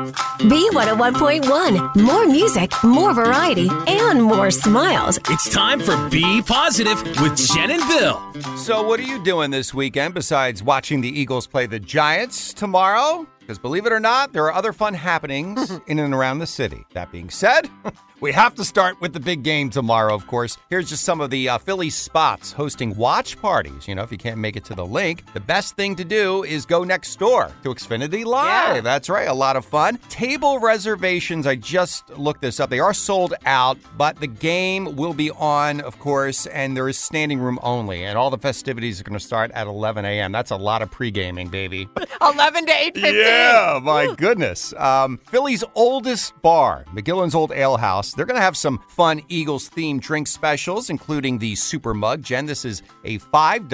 B101.1. More music, more variety, and more smiles. It's time for Be Positive with Jen and Bill. So, what are you doing this weekend besides watching the Eagles play the Giants tomorrow? Because believe it or not, there are other fun happenings in and around the city. That being said, we have to start with the big game tomorrow, of course. Here's just some of the uh, Philly spots hosting watch parties. You know, if you can't make it to the Linc, the best thing to do is go next door to Xfinity Live. Yeah. That's right, a lot of fun. Table reservations, I just looked this up. They are sold out, but the game will be on, of course, and there is standing room only. And all the festivities are going to start at 11 a.m. That's a lot of pre gaming, baby. 11 to 8.15. Yeah, my goodness. Um, Philly's oldest bar, McGillin's Old Ale House. They're going to have some fun Eagles themed drink specials, including the Super Mug. Jen, this is a $5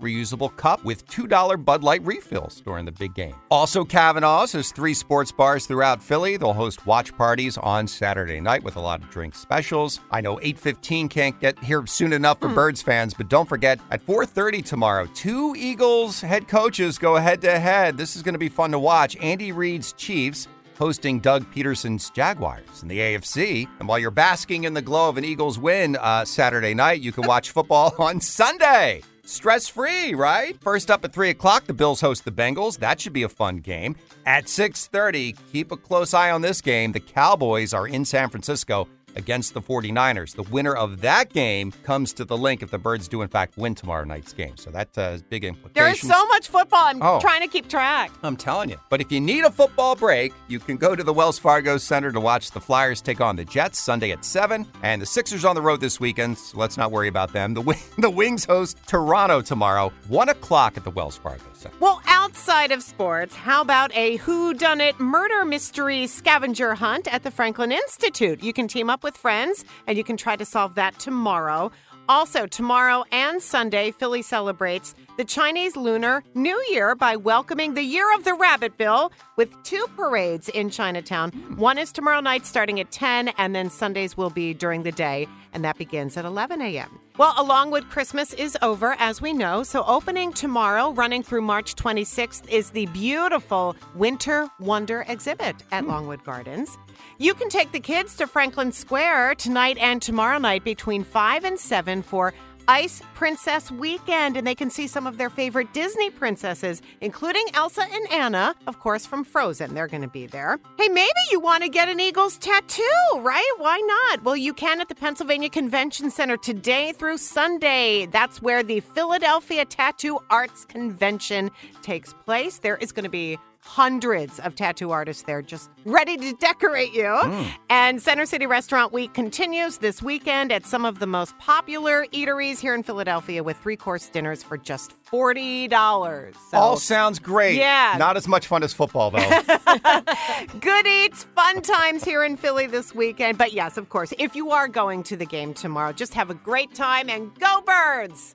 reusable cup with $2 Bud Light refills during the big game. Also, Cavanaugh's has three sports bars throughout Philly. They'll host watch parties on Saturday night with a lot of drink specials. I know 815 can't get here soon enough for Birds fans, but don't forget at 4:30 tomorrow, two Eagles head coaches go head to head. This is going to be fun to watch. Andy Reid's Chiefs hosting Doug Pederson's Jaguars in the AFC. And while you're basking in the glow of an Eagles win uh, Saturday night, you can watch football on Sunday. Stress free, right? First up at 3 o'clock, the Bills host the Bengals. That should be a fun game. At 6.30, keep a close eye on this game. The Cowboys are in San Francisco against the 49ers. The winner of that game comes to the Linc if the Birds do, in fact, win tomorrow night's game. So that uh, big implications. There is so much football. I'm Oh. trying to keep track. I'm telling you. But if you need a football break, you can go to the Wells Fargo Center to watch the Flyers take on the Jets Sunday at 7. And the Sixers on the road this weekend, so let's not worry about them. The, the Wings host Toronto tomorrow, 1 o'clock at the Wells Fargo Center. Well, outside of sports, how about a whodunit murder mystery scavenger hunt at the Franklin Institute? You can team up with friends and you can try to solve that tomorrow. Also, tomorrow and Sunday, Philly celebrates the Chinese Lunar New Year by welcoming the Year of the Rabbit Bill with two parades in Chinatown. Hmm. One is tomorrow night starting at 10, and then Sundays will be during the day, and that begins at 11 a.m. Well, along with Christmas is over, as we know. So, opening tomorrow, running through March 26th, is the beautiful Winter Wonder exhibit at hmm. Longwood Gardens. You can take the kids to Franklin Square tonight and tomorrow night between 5 and 7 for Ice Princess Weekend, and they can see some of their favorite Disney princesses, including Elsa and Anna, of course, from Frozen. They're going to be there. Hey, maybe you want to get an Eagles tattoo, right? Why not? Well, you can at the Pennsylvania Convention Center today through Sunday. That's where the Philadelphia Tattoo Arts Convention takes place. There is going to be hundreds of tattoo artists there just ready to decorate you. Hmm. And Center City Restaurant Week continues this weekend at some of the most popular eateries here in Philadelphia with three course dinners for just $40. So All sounds great. Yeah. Not as much fun as football, though. good eats, fun times here in Philly this weekend. But yes, of course, if you are going to the game tomorrow, just have a great time and go birds!